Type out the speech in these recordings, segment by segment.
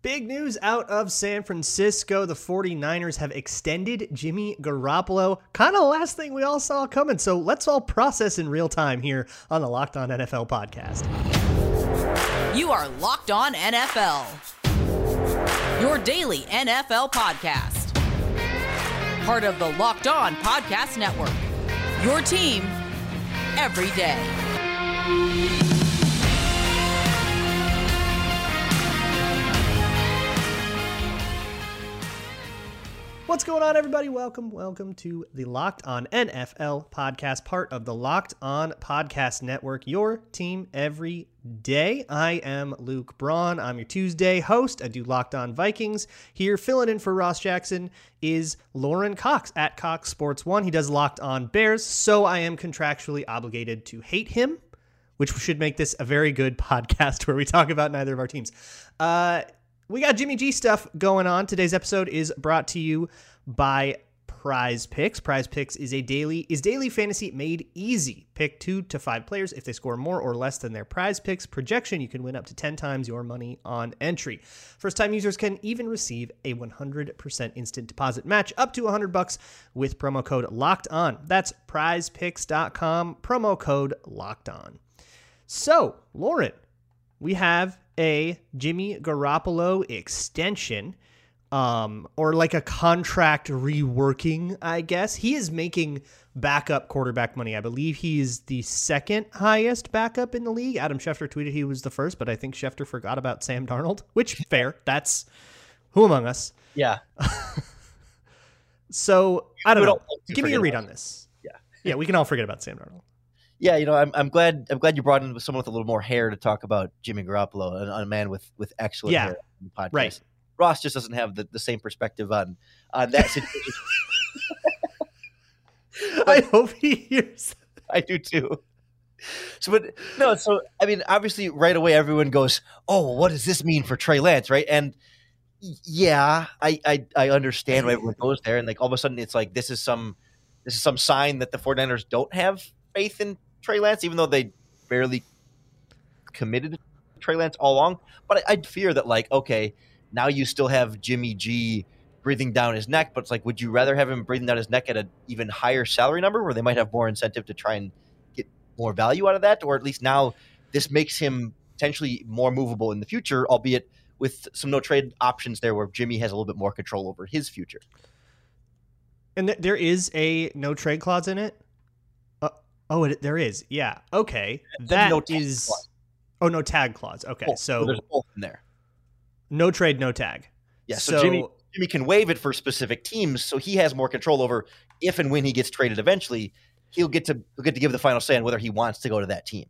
Big news out of San Francisco. The 49ers have extended Jimmy Garoppolo. Kind of the last thing we all saw coming. So let's all process in real time here on the Locked On NFL podcast. You are Locked On NFL, your daily NFL podcast. Part of the Locked On Podcast Network, your team every day. What's going on, everybody? Welcome, welcome to the Locked On NFL podcast, part of the Locked On Podcast Network, your team every day. I am Luke Braun. I'm your Tuesday host. I do Locked On Vikings. Here, filling in for Ross Jackson is Lorin Cox at Cox Sports One. He does Locked On Bears, so I am contractually obligated to hate him, which should make this a very good podcast where we talk about neither of our teams. Uh, we got Jimmy G stuff going on. Today's episode is brought to you by Prize Picks. Prize Picks is a daily is daily fantasy made easy. Pick 2 to 5 players if they score more or less than their Prize Picks projection, you can win up to 10 times your money on entry. First-time users can even receive a 100% instant deposit match up to 100 bucks with promo code locked on. That's prizepicks.com promo code locked on. So, Lorin, we have a Jimmy Garoppolo extension um or like a contract reworking i guess. He is making backup quarterback money. I believe he is the second highest backup in the league. Adam schefter tweeted he was the first but i think schefter forgot about sam darnold which fair that's who among us. Yeah. So i don't We know. don't give me a read on this. Yeah. yeah we can all forget about sam darnold yeah you know I'm, I'm glad i'm glad you brought in someone with a little more hair to talk about jimmy garoppolo a, a man with with excellent Yeah. hair on the podcast. Right. ross just doesn't have the, the same perspective on on that situation. I hope he hears i do too. So but no so i mean obviously right away everyone goes oh what does this mean for trey lance? Right? And yeah i i, I understand why everyone goes there and like all of a sudden it's like this is some this is some sign that the 49ers don't have faith in Trey Lance, even though they barely committed to Trey Lance all along. But I, I'd fear that, like, okay, now you still have Jimmy G breathing down his neck, but it's like, would you rather have him breathing down his neck at an even higher salary number where they might have more incentive to try and get more value out of that? Or at least now this makes him potentially more movable in the future, albeit with some no trade options there where Jimmy has a little bit more control over his future. and th- there is a no trade clause in it oh it, there is yeah okay that no is clause. oh no tag clause okay Both. so there's both in there. no trade no tag Yeah, so, Jimmy Jimmy can waive it for specific teams, so he has more control over if and when he gets traded. Eventually, he'll get to he'll get to give the final say on whether he wants to go to that team.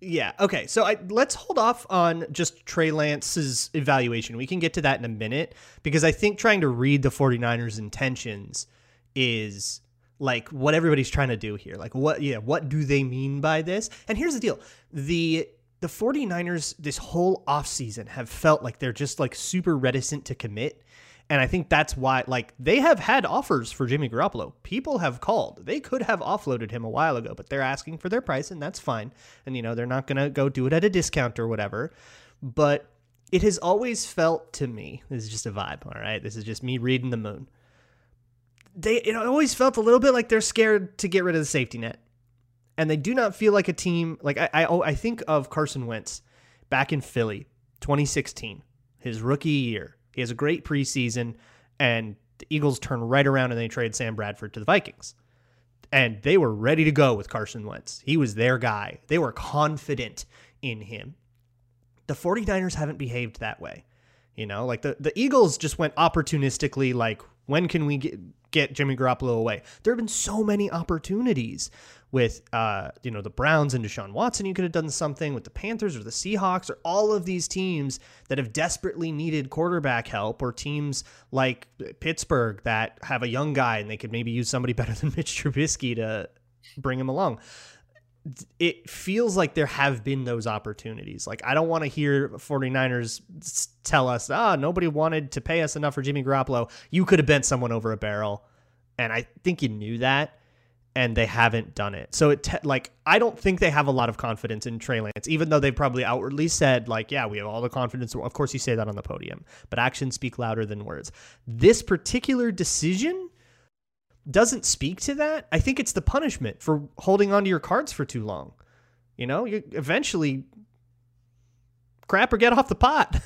Yeah. Okay. So I, let's hold off on just Trey Lance's evaluation. We can get to that in a minute because I think trying to read the 49ers intentions is like what everybody's trying to do here. Like what yeah, what do they mean by this? And here's the deal. The the 49ers this whole offseason have felt like they're just like super reticent to commit. And I think that's why, like, they have had offers for Jimmy Garoppolo. People have called. They could have offloaded him a while ago, but they're asking for their price, and that's fine. And, you know, they're not going to go do it at a discount or whatever. But it has always felt to me, this is just a vibe, all right? This is just me reading the moon. They, it always felt a little bit like they're scared to get rid of the safety net. And they do not feel like a team, like, I, I, I think of Carson Wentz back in Philly, 2016, his rookie year. He has a great preseason, and the Eagles turn right around and they trade Sam Bradford to the Vikings. And they were ready to go with Carson Wentz. He was their guy. They were confident in him. The 49ers haven't behaved that way. You know, like the, the Eagles just went opportunistically, like, when can we get, get Jimmy Garoppolo away? There have been so many opportunities with uh, you know the Browns and Deshaun Watson. You could have done something with the Panthers or the Seahawks or all of these teams that have desperately needed quarterback help, or teams like Pittsburgh that have a young guy and they could maybe use somebody better than Mitch Trubisky to bring him along. It feels like there have been those opportunities. Like I don't want to hear 49ers tell us, "Ah, nobody wanted to pay us enough for Jimmy Garoppolo. You could have bent someone over a barrel." And I think you knew that and they haven't done it. So it te- like I don't think they have a lot of confidence in Trey Lance, even though they've probably outwardly said like, yeah, we have all the confidence. Of course, you say that on the podium, but actions speak louder than words. This particular decision doesn't speak to that. I think it's the punishment for holding onto your cards for too long. You know, you eventually crap or get off the pot.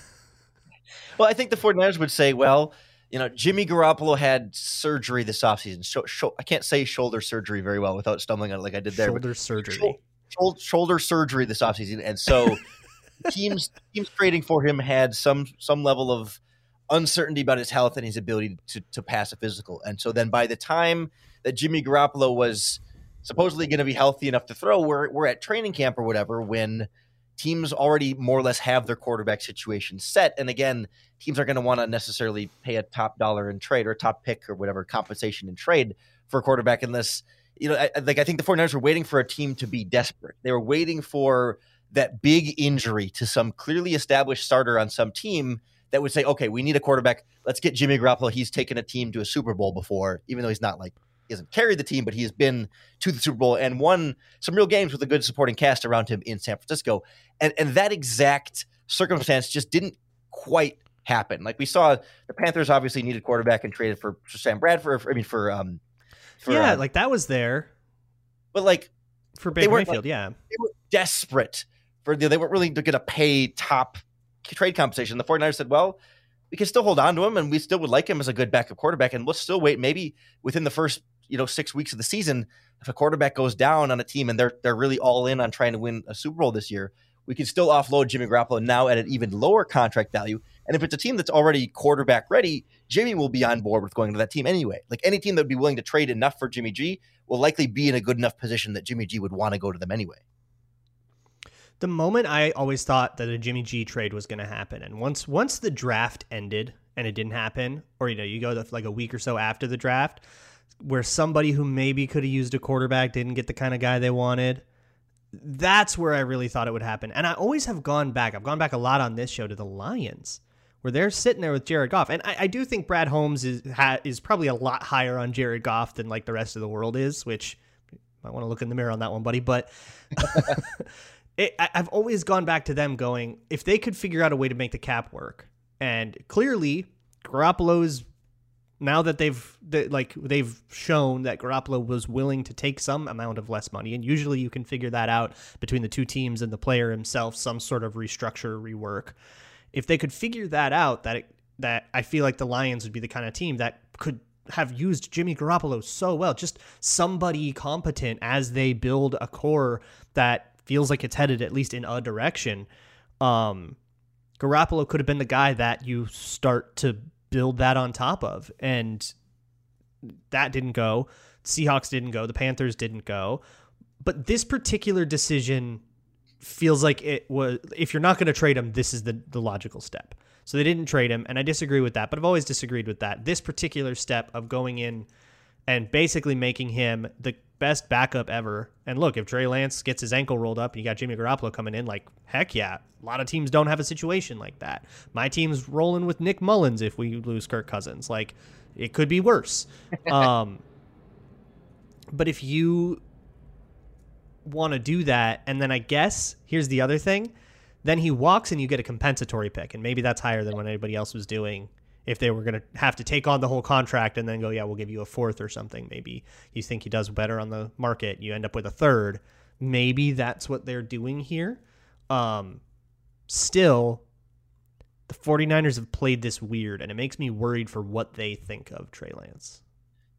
well, I think the 49ers would say, well, you know, Jimmy Garoppolo had surgery this offseason. So, I can't say shoulder surgery very well without stumbling on it like I did there. Shoulder surgery. Shoulder, shoulder surgery this offseason. And so teams teams trading for him had some some level of uncertainty about his health and his ability to, to pass a physical. And so then by the time that Jimmy Garoppolo was supposedly going to be healthy enough to throw, we're, we're at training camp or whatever when – teams already more or less have their quarterback situation set. And again, teams are going to want to necessarily pay a top dollar in trade or top pick or whatever compensation in trade for a quarterback unless, you know, I, like I think the 49ers were waiting for a team to be desperate. They were waiting for that big injury to some clearly established starter on some team that would say, okay, we need a quarterback. Let's get Jimmy Garoppolo. He's taken a team to a Super Bowl before, even though he's not like he hasn't carried the team, but he has been to the Super Bowl and won some real games with a good supporting cast around him in San Francisco. And and that exact circumstance just didn't quite happen. Like we saw, the Panthers obviously needed quarterback and traded for, for Sam Bradford. For, I mean, for um, for, yeah, uh, like that was there. But like for Baker Mayfield, like, yeah, they were desperate for they weren't really going to pay top trade compensation. The 49ers said, well, we can still hold on to him and we still would like him as a good backup quarterback. And we'll still wait maybe within the first you know six weeks of the season, if a quarterback goes down on a team and they're they're really all in on trying to win a Super Bowl this year, we can still offload Jimmy Garoppolo now at an even lower contract value. And if it's a team that's already quarterback ready, Jimmy will be on board with going to that team anyway. Like any team that would be willing to trade enough for Jimmy G will likely be in a good enough position that Jimmy G would want to go to them anyway. The moment I always thought that a Jimmy G trade was going to happen, and once once the draft ended and it didn't happen, or you know you go like a week or so after the draft, where somebody who maybe could have used a quarterback didn't get the kind of guy they wanted. That's where I really thought it would happen. And I always have gone back. I've gone back a lot on this show to the Lions, where they're sitting there with Jared Goff. And I, I do think Brad Holmes is ha, is probably a lot higher on Jared Goff than like the rest of the world is, which I want to look in the mirror on that one, buddy. But it, I've always gone back to them going, if they could figure out a way to make the cap work, and clearly Garoppolo's now that they've they, like they've shown that Garoppolo was willing to take some amount of less money, and usually you can figure that out between the two teams and the player himself, some sort of restructure, rework. If they could figure that out, that it, that I feel like the Lions would be the kind of team that could have used Jimmy Garoppolo so well, just somebody competent as they build a core that feels like it's headed at least in a direction. Um, Garoppolo could have been the guy that you start to build that on top of. And that didn't go. Seahawks didn't go. The Panthers didn't go. But this particular decision feels like it was if you're not going to trade him, this is the the logical step. So they didn't trade him, and I disagree with that. But I've always disagreed with that. This particular step of going in and basically making him the best backup ever. And look, if Trey Lance gets his ankle rolled up and you got Jimmy Garoppolo coming in, like, heck yeah. A lot of teams don't have a situation like that. My team's rolling with Nick Mullens if we lose Kirk Cousins. Like, it could be worse. um, but if you want to do that, and then I guess here's the other thing then he walks and you get a compensatory pick. And maybe that's higher than what anybody else was doing if they were going to have to take on the whole contract and then go, yeah, we'll give you a fourth or something. Maybe you think he does better on the market, you end up with a third. Maybe that's what they're doing here. Um, still, the 49ers have played this weird, and it makes me worried for what they think of Trey Lance.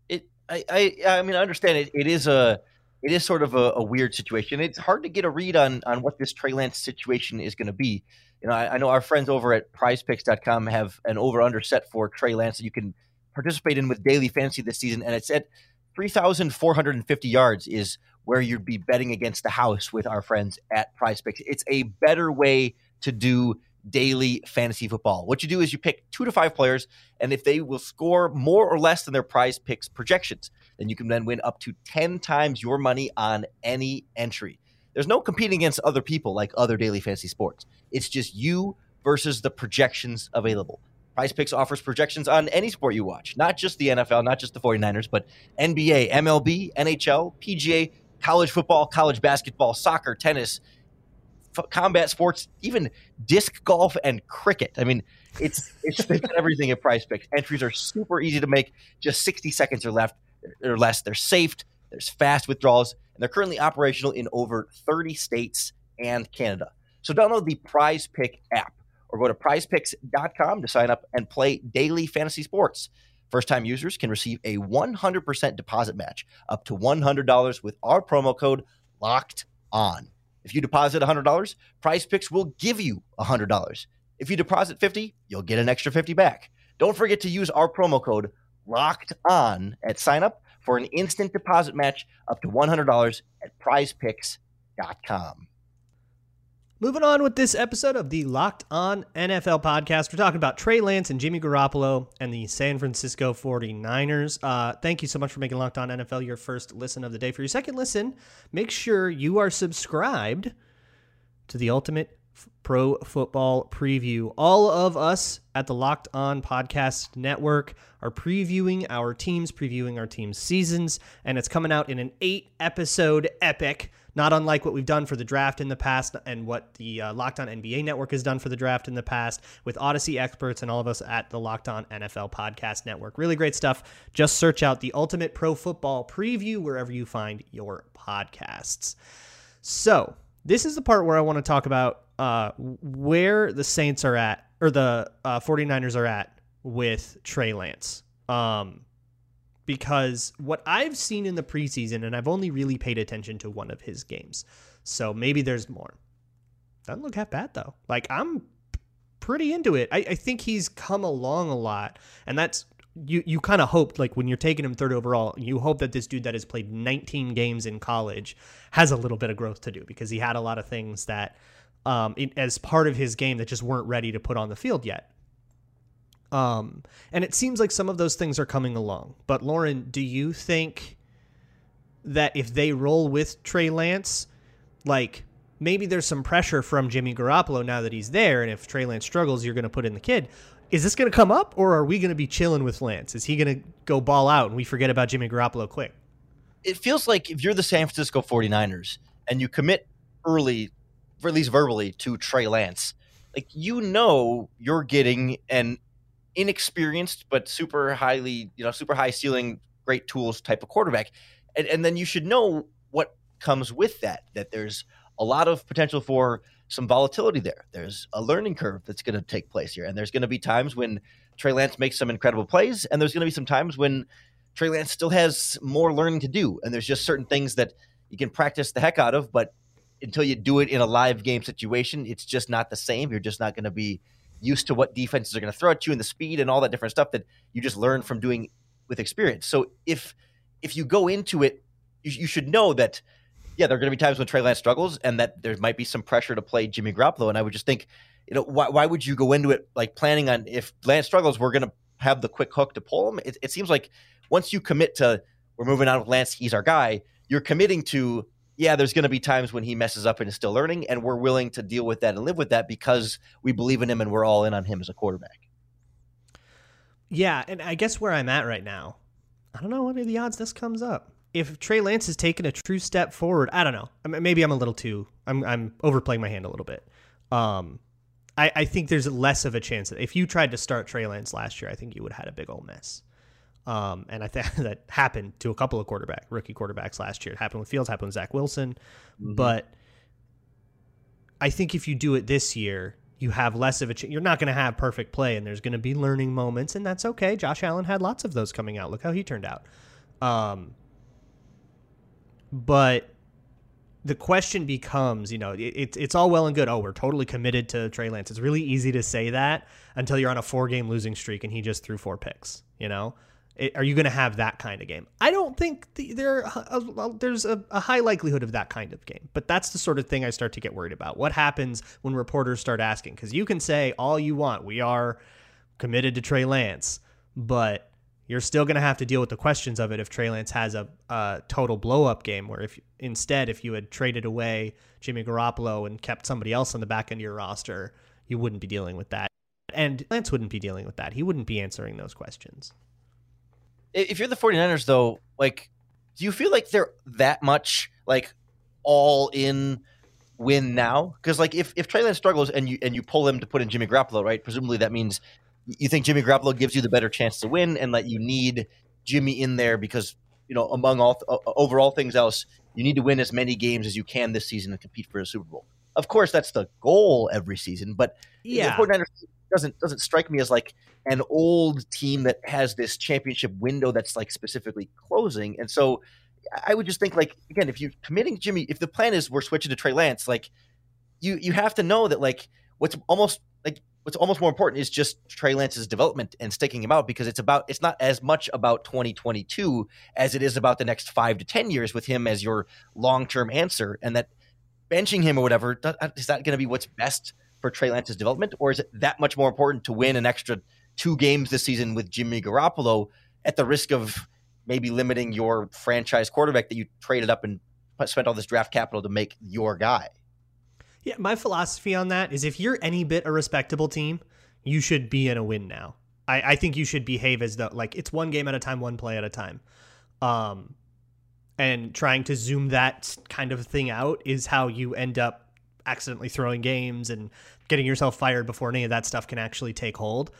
It, I, I, I mean, I understand it. It is a, it is sort of a, a weird situation. It's hard to get a read on on what this Trey Lance situation is going to be you know, I, I know our friends over at prizepicks.com have an over under set for Trey Lance that you can participate in with daily fantasy this season. And it's at 3,450 yards is where you'd be betting against the house with our friends at Prize Picks. It's a better way to do daily fantasy football. What you do is you pick two to five players, and if they will score more or less than their prize picks projections, then you can then win up to 10 times your money on any entry. There's no competing against other people like other daily fantasy sports. It's just you versus the projections available. Prize Picks offers projections on any sport you watch, not just the NFL, not just the 49ers, but NBA, MLB, NHL, PGA, college football, college basketball, soccer, tennis, f- combat sports, even disc golf and cricket. I mean, it's it's everything at Prize Picks. Entries are super easy to make, just 60 seconds or left or less. They're safe, there's fast withdrawals, and they're currently operational in over 30 states and Canada. So download the Prize Pick app or go to prizepicks.com to sign up and play daily fantasy sports. First time users can receive a 100% deposit match up to $100 with our promo code locked on. If you deposit $100, Prize Picks will give you $100. If you deposit 50, you'll get an extra 50 back. Don't forget to use our promo code locked on at sign up for an instant deposit match up to $100 at prizepicks.com. Moving on with this episode of the Locked On NFL podcast, we're talking about Trey Lance and Jimmy Garoppolo and the San Francisco 49ers. Uh, thank you so much for making Locked On NFL your first listen of the day. For your second listen, make sure you are subscribed to the Ultimate Pro Football Preview. All of us at the Locked On Podcast Network are previewing our teams, previewing our team's seasons, and it's coming out in an eight episode epic not unlike what we've done for the draft in the past and what the uh, Locked On NBA Network has done for the draft in the past with Odyssey experts and all of us at the Locked On NFL Podcast Network. Really great stuff. Just search out the Ultimate Pro Football Preview wherever you find your podcasts. So, this is the part where I want to talk about uh, where the Saints are at, or the uh, 49ers are at with Trey Lance. Um, because what I've seen in the preseason, and I've only really paid attention to one of his games, so maybe there's more. Doesn't look half bad though. Like I'm pretty into it. I, I think he's come along a lot, and that's you. You kind of hope like when you're taking him third overall, you hope that this dude that has played 19 games in college has a little bit of growth to do because he had a lot of things that. Um, it, as part of his game that just weren't ready to put on the field yet. Um, and it seems like some of those things are coming along. But Lorin, do you think that if they roll with Trey Lance, like maybe there's some pressure from Jimmy Garoppolo now that he's there, and if Trey Lance struggles, you're going to put in the kid. Is this going to come up, or are we going to be chilling with Lance? Is he going to go ball out and we forget about Jimmy Garoppolo quick? It feels like if you're the San Francisco 49ers and you commit early, at least verbally, to Trey Lance, like you know you're getting an inexperienced but super highly, you know, super high ceiling, great tools type of quarterback. And, and then you should know what comes with that, that there's a lot of potential for some volatility there. There's a learning curve that's going to take place here. And there's going to be times when Trey Lance makes some incredible plays, and there's going to be some times when Trey Lance still has more learning to do. And there's just certain things that you can practice the heck out of, but until you do it in a live game situation, it's just not the same. You're just not going to be used to what defenses are going to throw at you and the speed and all that different stuff that you just learn from doing with experience. So if if you go into it, you, you should know that yeah, there are going to be times when Trey Lance struggles and that there might be some pressure to play Jimmy Garoppolo. And I would just think, you know, why, why would you go into it like planning on if Lance struggles, we're going to have the quick hook to pull him? It, it seems like once you commit to we're moving on with Lance, he's our guy. You're committing to yeah, there's going to be times when he messes up and is still learning, and we're willing to deal with that and live with that because we believe in him and we're all in on him as a quarterback. Yeah, and I guess where I'm at right now, I don't know what are the odds this comes up. If Trey Lance has taken a true step forward, I don't know. I mean, maybe I'm a little too. I'm I'm overplaying my hand a little bit. Um, I I think there's less of a chance that if you tried to start Trey Lance last year, I think you would have had a big old mess. Um, and I think that happened to a couple of quarterback rookie quarterbacks last year. It happened with Fields, happened with Zach Wilson. Mm-hmm. But I think if you do it this year, you have less of a chance. You're not going to have perfect play, and there's going to be learning moments, and that's okay. Josh Allen had lots of those coming out. Look how he turned out. Um, but the question becomes, you know, it, it's all well and good. Oh, we're totally committed to Trey Lance. It's really easy to say that until you're on a four game losing streak and he just threw four picks, you know? Are you going to have that kind of game? I don't think the, there a, a, uh, uh, there's a, a, high likelihood of that kind of game, but that's the sort of thing I start to get worried about. What happens when reporters start asking? Because you can say all you want, we are committed to Trey Lance, but you're still going to have to deal with the questions of it if Trey Lance has a, a total blow up game. Where if instead, if you had traded away Jimmy Garoppolo and kept somebody else on the back end of your roster, you wouldn't be dealing with that And Lance wouldn't be dealing with that. He wouldn't be answering those questions. If you're the 49ers, though, like, do you feel like they're that much like all in win now? Because like if if Trey Lance struggles and you and you pull him to put in Jimmy Garoppolo, right? Presumably that means you think Jimmy Garoppolo gives you the better chance to win, and that you need Jimmy in there because you know among all uh, over all things else, you need to win as many games as you can this season and compete for a Super Bowl. Of course, that's the goal every season, but yeah, the 49ers doesn't doesn't strike me as like an old team that has this championship window that's like specifically closing. And so I would just think like again, if you're committing Jimmy, if the plan is we're switching to Trey Lance, like you you have to know that like what's almost like what's almost more important is just Trey Lance's development and sticking him out because it's about it's not as much about 2022 as it is about the next five to ten years with him as your long term answer, and that benching him or whatever is that going to be what's best for Trey Lance's development, or is it that much more important to win an extra two games this season with Jimmy Garoppolo at the risk of maybe limiting your franchise quarterback that you traded up and spent all this draft capital to make your guy? Yeah, my philosophy on that is if you're any bit a respectable team, you should be in a win now. I, I think you should behave as though like it's one game at a time, one play at a time. Um, and trying to zoom that kind of thing out is how you end up accidentally throwing games and getting yourself fired before any of that stuff can actually take hold.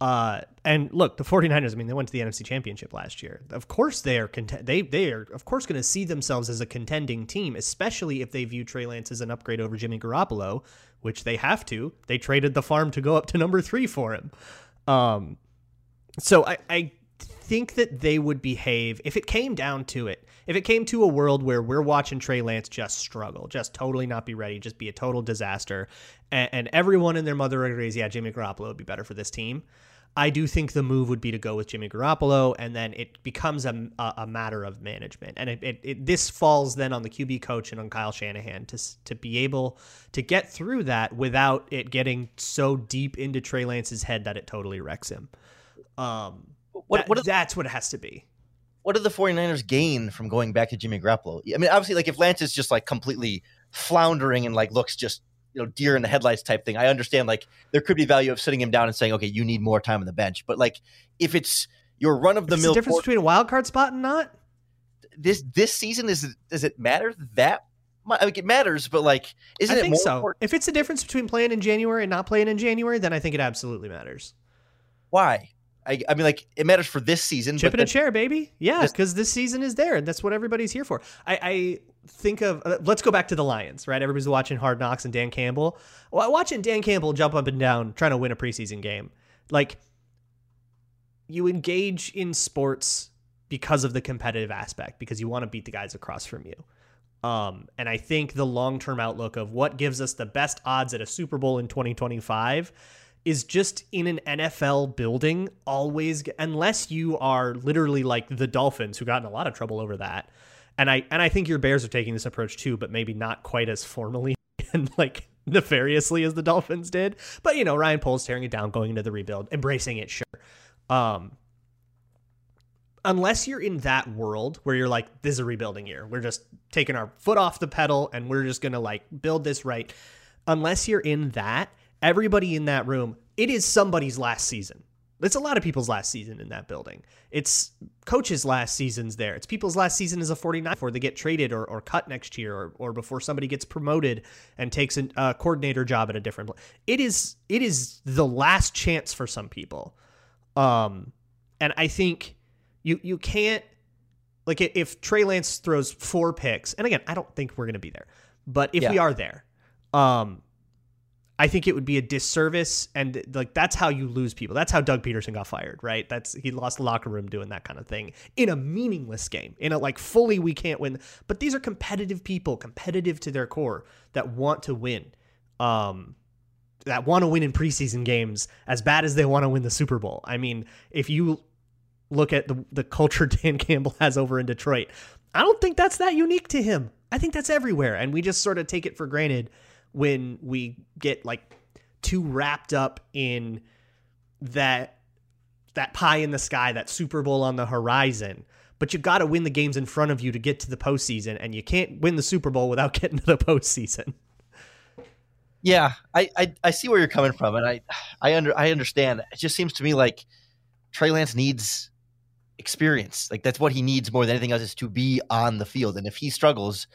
Uh, and look, the 49ers, I mean, they went to the NFC Championship last year. Of course they are cont- they they are of course going to see themselves as a contending team, especially if they view Trey Lance as an upgrade over Jimmy Garoppolo, which they have to. They traded the farm to go up to number 3 for him. Um so I I think that they would behave if it came down to it. If it came to a world where we're watching Trey Lance just struggle, just totally not be ready, just be a total disaster, and, and everyone and their mother agrees, yeah, Jimmy Garoppolo would be better for this team. I do think the move would be to go with Jimmy Garoppolo, and then it becomes a, a, matter of management. And it, it, it, this falls then on the QB coach and on Kyle Shanahan to, to be able to get through that without it getting so deep into Trey Lance's head that it totally wrecks him. Um, what, that, what is, that's what it has to be. What did the 49ers gain from going back to Jimmy Garoppolo? I mean, obviously, like if Lance is just like completely floundering and like looks just you know deer in the headlights type thing. I understand like there could be value of sitting him down and saying, okay, you need more time on the bench. But like if it's your run of the mill, difference between a wild card spot and not this this season is does it matter that much? I mean, it matters, but like isn't I it think so. Important? If it's the difference between playing in January and not playing in January, then I think it absolutely matters. Why? I, I mean, like it matters for this season. Chip in a chair, baby. Yeah, because this season is there, and that's what everybody's here for. I, I think of uh, let's go back to the Lions, right? Everybody's watching Hard Knocks and Dan Campbell. Well, watching Dan Campbell jump up and down trying to win a preseason game, like you engage in sports because of the competitive aspect, because you want to beat the guys across from you. Um, and I think the long term outlook of what gives us the best odds at a Super Bowl in 2025 is just in an NFL building always unless you are literally like the Dolphins who got in a lot of trouble over that. And I and I think your Bears are taking this approach too, but maybe not quite as formally and like nefariously as the Dolphins did. But you know, Ryan Poles tearing it down, going into the rebuild, embracing it, sure. Um unless you're in that world where you're like, this is a rebuilding year. We're just taking our foot off the pedal and we're just gonna like build this right. Unless you're in that, everybody in that room, it is somebody's last season. It's a lot of people's last season in that building. It's coaches' last seasons there. It's people's last season as a 49 before they get traded or, or cut next year or, or before somebody gets promoted and takes a uh, coordinator job at a different place. It is it is the last chance for some people. Um, and I think you you can't like if Trey Lance throws four picks, and again, I don't think we're gonna be there, but if yeah. we are there, um, I think it would be a disservice and like that's how you lose people. That's how Doug Pederson got fired, right? That's he lost the locker room doing that kind of thing in a meaningless game. In a like fully we can't win. But these are competitive people, competitive to their core that want to win. Um that want to win in preseason games as bad as they want to win the Super Bowl. I mean, if you look at the the culture Dan Campbell has over in Detroit, I don't think that's that unique to him. I think that's everywhere and we just sort of take it for granted when we get like too wrapped up in that that pie in the sky, that Super Bowl on the horizon. But you got to win the games in front of you to get to the postseason, and you can't win the Super Bowl without getting to the postseason. Yeah, I, I I see where you're coming from, and I I under I understand. It just seems to me like Trey Lance needs experience. Like that's what he needs more than anything else is to be on the field. And if he struggles,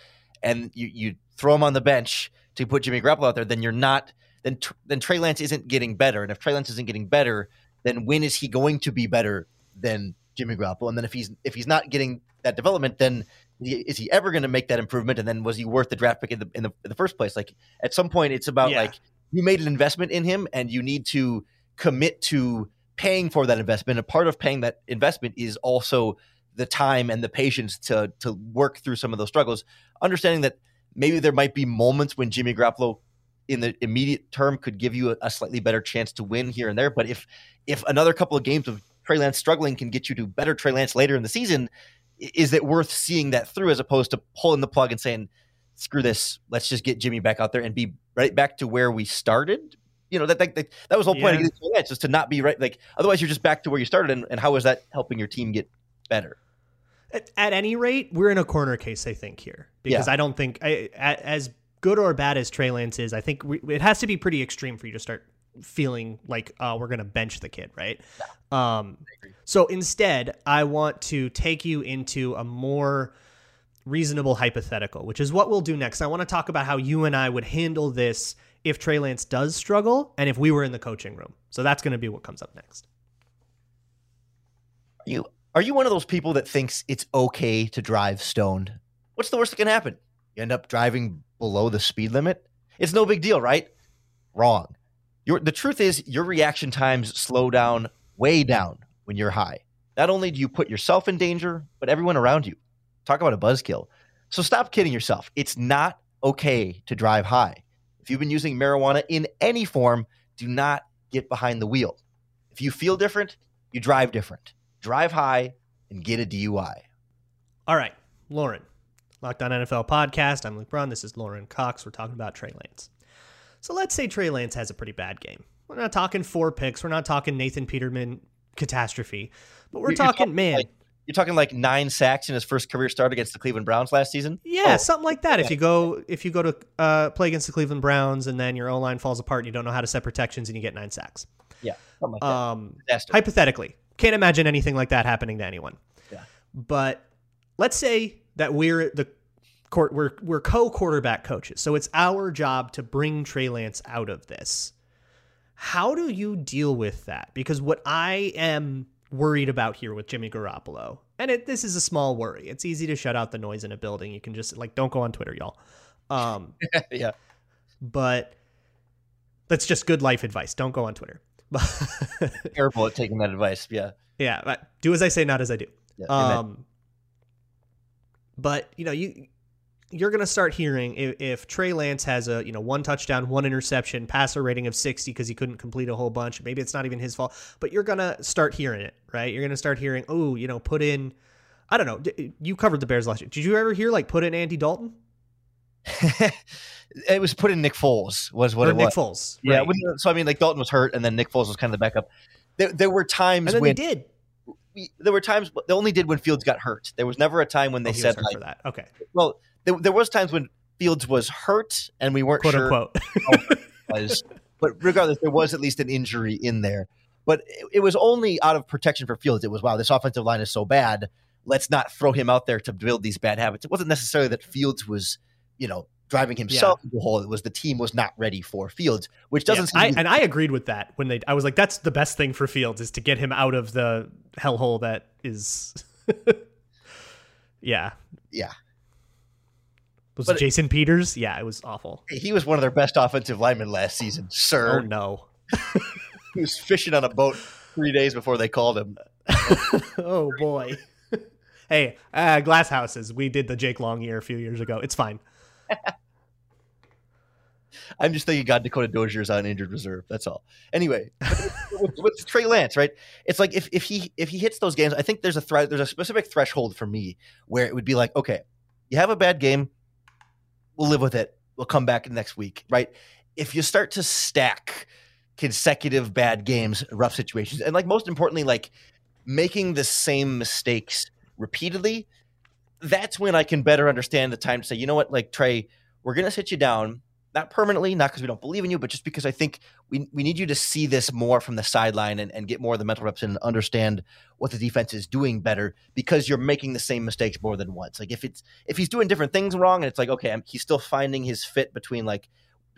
and you you throw him on the bench to put Jimmy Garoppolo out there, then you're not then then Trey Lance isn't getting better. And if Trey Lance isn't getting better, then when is he going to be better than Jimmy Garoppolo? And then if he's if he's not getting that development, then is he ever going to make that improvement? And then was he worth the draft pick in the in the, in the first place? Like at some point, it's about yeah. like you made an investment in him, and you need to commit to paying for that investment. A part of paying that investment is also the time and the patience to to work through some of those struggles. Understanding that maybe there might be moments when Jimmy Garoppolo in the immediate term could give you a, a, slightly better chance to win here and there. But if if another couple of games of Trey Lance struggling can get you to better Trey Lance later in the season, is it worth seeing that through as opposed to pulling the plug and saying, "Screw this, let's just get Jimmy back out there and be right back to where we started." You know that that, that, that was the whole point yeah. of getting Lance, just to not be right. Like otherwise, you're just back to where you started. And, and how is that helping your team get better? At, at, any rate, we're in a corner case, I think, here because yeah. I don't think I, as good or bad as Trey Lance is, I think we, it has to be pretty extreme for you to start feeling like uh, we're going to bench the kid, right? Yeah. Um, so instead, I want to take you into a more reasonable hypothetical, which is what we'll do next. I want to talk about how you and I would handle this if Trey Lance does struggle and if we were in the coaching room. So that's going to be what comes up next. Are you are you one of those people that thinks it's okay to drive stoned? What's the worst that can happen? You end up driving below the speed limit. It's no big deal, right? Wrong. Your, the truth is, your reaction times slow down way down when you're high. Not only do you put yourself in danger, but everyone around you. Talk about a buzzkill. So stop kidding yourself. It's not okay to drive high. If you've been using marijuana in any form, do not get behind the wheel. If you feel different, you drive different. Drive high and get a DUI. All right, Lorin, Locked On NFL podcast. I'm Luke Braun. This is Lorin Cox. We're talking about Trey Lance. So let's say Trey Lance has a pretty bad game. We're not talking four picks. We're not talking Nathan Peterman catastrophe, but we're you're talking, talking, man. Like, you're talking like nine sacks in his first career start against the Cleveland Browns last season. Yeah, oh. something like that. If you go if you go to uh, play against the Cleveland Browns and then your O line falls apart and you don't know how to set protections and you get nine sacks. Yeah, like um, hypothetically, can't imagine anything like that happening to anyone. Yeah, but let's say that we're the court we're we're co-quarterback coaches. So it's our job to bring Trey Lance out of this. How do you deal with that? Because what I am worried about here with Jimmy Garoppolo, and it, this is a small worry. It's easy to shut out the noise in a building. You can just like don't go on Twitter, y'all. Um, yeah. But that's just good life advice. Don't go on Twitter. Careful at taking that advice. Yeah. Yeah. Do as I say, not as I do. Yeah, um, but you know, you you're going to start hearing if, if, Trey Lance has a you know one touchdown, one interception, passer rating of 60 because he couldn't complete a whole bunch. Maybe it's not even his fault, but you're going to start hearing it, right? You're going to start hearing, oh, you know, put in. I don't know. You covered the Bears last year. Did you ever hear like put in Andy Dalton? it was put in Nick Foles was what or it Nick was. Foles, right. yeah. So I mean, like Dalton was hurt, and then Nick Foles was kind of the backup. There, there were times when they did. We, there were times they only did when Fields got hurt. There was never a time when they oh, said like, for that. Okay. Well, there, there was times when Fields was hurt, and we weren't quote sure unquote. was. But regardless, there was at least an injury in there. But it, it was only out of protection for Fields. It was wow, this offensive line is so bad. Let's not throw him out there to build these bad habits. It wasn't necessarily that Fields was, you know, driving himself yeah. into the hole. It was the team was not ready for Fields, which doesn't. Yeah, I, and I agreed with that when they. I was like, that's the best thing for Fields is to get him out of the hellhole that is. yeah. Yeah. Was but it Jason Peters? Yeah, it was awful. He was one of their best offensive linemen last season, sir. Oh no. he was fishing on a boat three days before they called him. oh boy. hey, uh, glass houses. We did the Jake Long year a few years ago. It's fine. I'm just thinking God Dakota Dozier's on injured reserve. That's all. Anyway, with, with, Trey Lance, right? It's like if, if he if he hits those games, I think there's a threat there's a specific threshold for me where it would be like, okay, you have a bad game, we'll live with it. We'll come back next week, right? If you start to stack consecutive bad games, rough situations, and like most importantly, like making the same mistakes repeatedly, that's when I can better understand the time to say, you know what, like Trey, we're gonna sit you down not permanently, not because we don't believe in you, but just because I think we, we need you to see this more from the sideline and, and get more of the mental reps and understand what the defense is doing better because you're making the same mistakes more than once. Like if it's if he's doing different things wrong and it's like, okay, I'm, he's still finding his fit between like,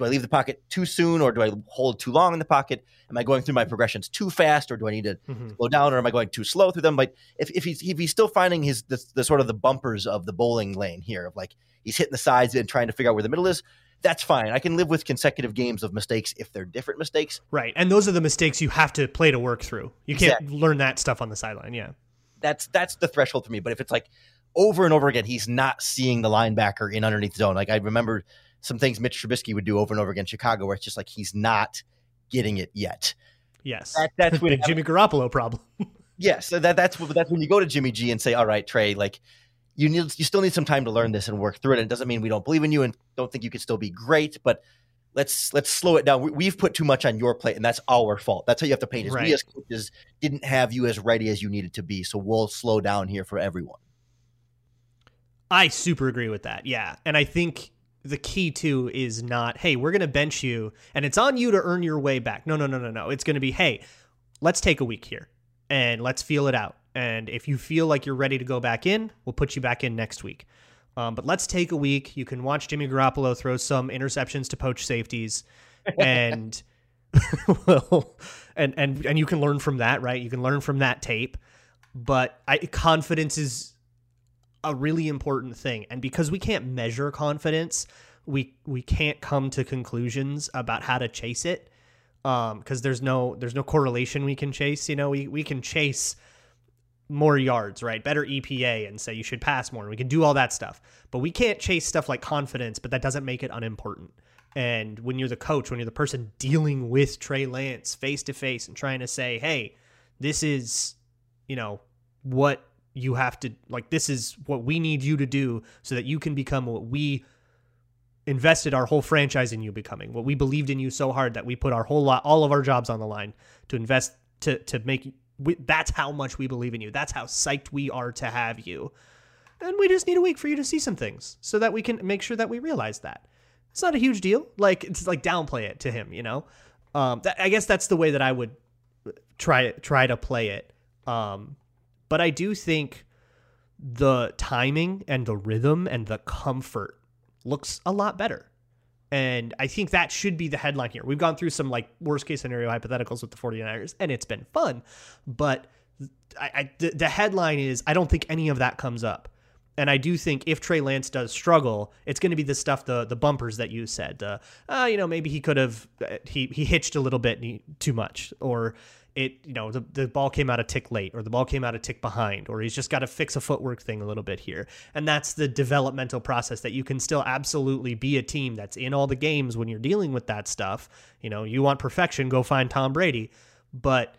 do I leave the pocket too soon or do I hold too long in the pocket? Am I going through my progressions too fast or do I need to mm-hmm. slow down or am I going too slow through them? Like if, if he's if he's still finding his the, the sort of the bumpers of the bowling lane here of like he's hitting the sides and trying to figure out where the middle is, that's fine. I can live with consecutive games of mistakes if they're different mistakes. Right. And those are the mistakes you have to play to work through. You can't exactly. learn that stuff on the sideline. Yeah. That's that's the threshold for me. But if it's like over and over again, he's not seeing the linebacker in underneath zone. Like I remember some things Mitch Trubisky would do over and over again in Chicago where it's just like he's not getting it yet. Yes. That, that's when Jimmy Garoppolo problem. yes. That, that's that's when you go to Jimmy G and say, all right, Trey, like you need you still need some time to learn this and work through it. And it doesn't mean we don't believe in you and don't think you could still be great, but let's let's slow it down. We, have put too much on your plate, and that's our fault. That's how you have to paint. Is right. we as coaches didn't have you as ready as you needed to be, so we'll slow down here for everyone. I super agree with that. Yeah, and I think the key too is not, hey, we're going to bench you, and it's on you to earn your way back. No, no, no, no, no. It's going to be, hey, let's take a week here and let's feel it out and if you feel like you're ready to go back in, we'll put you back in next week. Um, but let's take a week. You can watch Jimmy Garoppolo throw some interceptions to poach safeties, and well, and and and you can learn from that, right? You can learn from that tape. But I, confidence is a really important thing, and because we can't measure confidence, we we can't come to conclusions about how to chase it. Um, because there's no there's no correlation we can chase. You know, we we can chase more yards, right? Better EPA and say you should pass more. We can do all that stuff. But we can't chase stuff like confidence, but that doesn't make it unimportant. And when you're the coach, when you're the person dealing with Trey Lance face to face and trying to say, hey, this is, you know, what you have to, like, this is what we need you to do so that you can become what we invested our whole franchise in you becoming, what we believed in you so hard that we put our whole lot, all of our jobs on the line to invest, to, to make we, that's how much we believe in you. That's how psyched we are to have you. And we just need a week for you to see some things so that we can make sure that we realize that. It's not a huge deal. Like it's like downplay it to him, you know. Um, I guess that's the way that I would try try to play it. Um, but I do think the timing and the rhythm and the comfort looks a lot better. And I think that should be the headline here. We've gone through some like worst case scenario hypotheticals with the 49ers, and it's been fun. But I, I, the, the headline is I don't think any of that comes up. And I do think if Trey Lance does struggle, it's going to be the stuff, the the bumpers that you said. The, uh, you know, maybe he could have uh, he he hitched a little bit too much, or it you know the, the ball came out a tick late or the ball came out a tick behind or he's just got to fix a footwork thing a little bit here. And that's the developmental process that you can still absolutely be a team that's in all the games when you're dealing with that stuff. You know you want perfection go find tom brady. But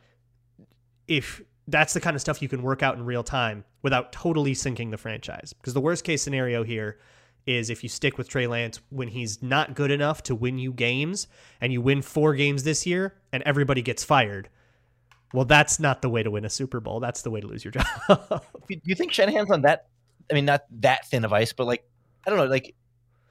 if that's the kind of stuff you can work out in real time without totally sinking the franchise. Because the worst case scenario here is if you stick with Trey Lance when he's not good enough to win you games and you win four games this year and everybody gets fired well, that's not the way to win a Super Bowl. That's the way to lose your job. Do you think Shanahan's on that? I mean, not that thin of ice, but like I don't know, like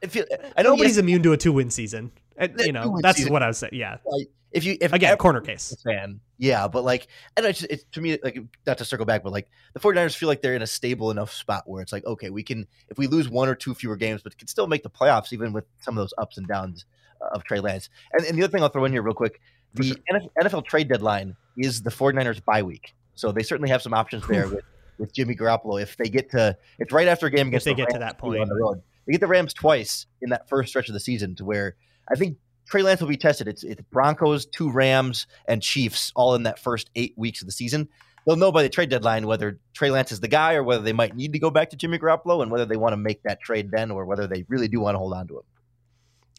feel, I know nobody's immune to a two-win season. Uh, and, you know, that's season. what I was saying. Yeah. Like, if you if again corner case fan, yeah, but like I don't know, it's, to me like not to circle back, but like the 49ers feel like they're in a stable enough spot where it's like okay, we can if we lose one or two fewer games, but can still make the playoffs even with some of those ups and downs uh, of Trey Lance. And, and the other thing I'll throw in here real quick, the sure. NFL trade deadline is the 49ers bye week. So they certainly have some options there with, with Jimmy Garoppolo if they get to it's right after a game against if they the get Rams to that point on the road. They get the Rams twice in that first stretch of the season to where I think Trey Lance will be tested. It's it's Broncos, two Rams, and Chiefs all in that first eight weeks of the season. They'll know by the trade deadline whether Trey Lance is the guy or whether they might need to go back to Jimmy Garoppolo and whether they want to make that trade then or whether they really do want to hold on to him.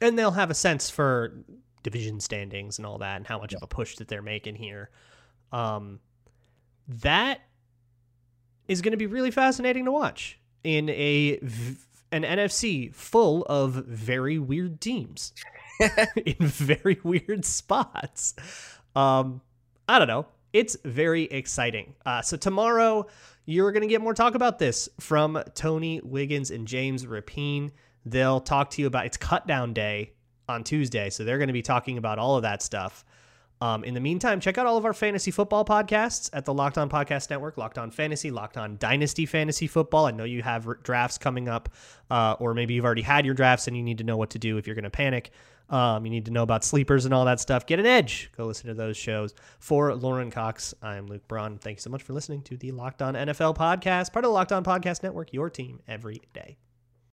And they'll have a sense for division standings and all that and how much yeah. of a push that they're making here. Um, that is going to be really fascinating to watch in a an NFC full of very weird teams in very weird spots. Um, I don't know. It's very exciting. Uh, so tomorrow you're going to get more talk about this from Tony Wiggins and James Rapien. They'll talk to you about it's cut down day on Tuesday. So they're going to be talking about all of that stuff. Um, in the meantime, check out all of our fantasy football podcasts at the Locked On Podcast Network, Locked On Fantasy, Locked On Dynasty Fantasy Football. I know you have drafts coming up, uh, or maybe you've already had your drafts and you need to know what to do if you're going to panic. Um, you need to know about sleepers and all that stuff. Get an edge. Go listen to those shows. For Lorin Cox, I'm Luke Braun. Thank you so much for listening to the Locked On NFL podcast, part of the Locked On Podcast Network, your team every day.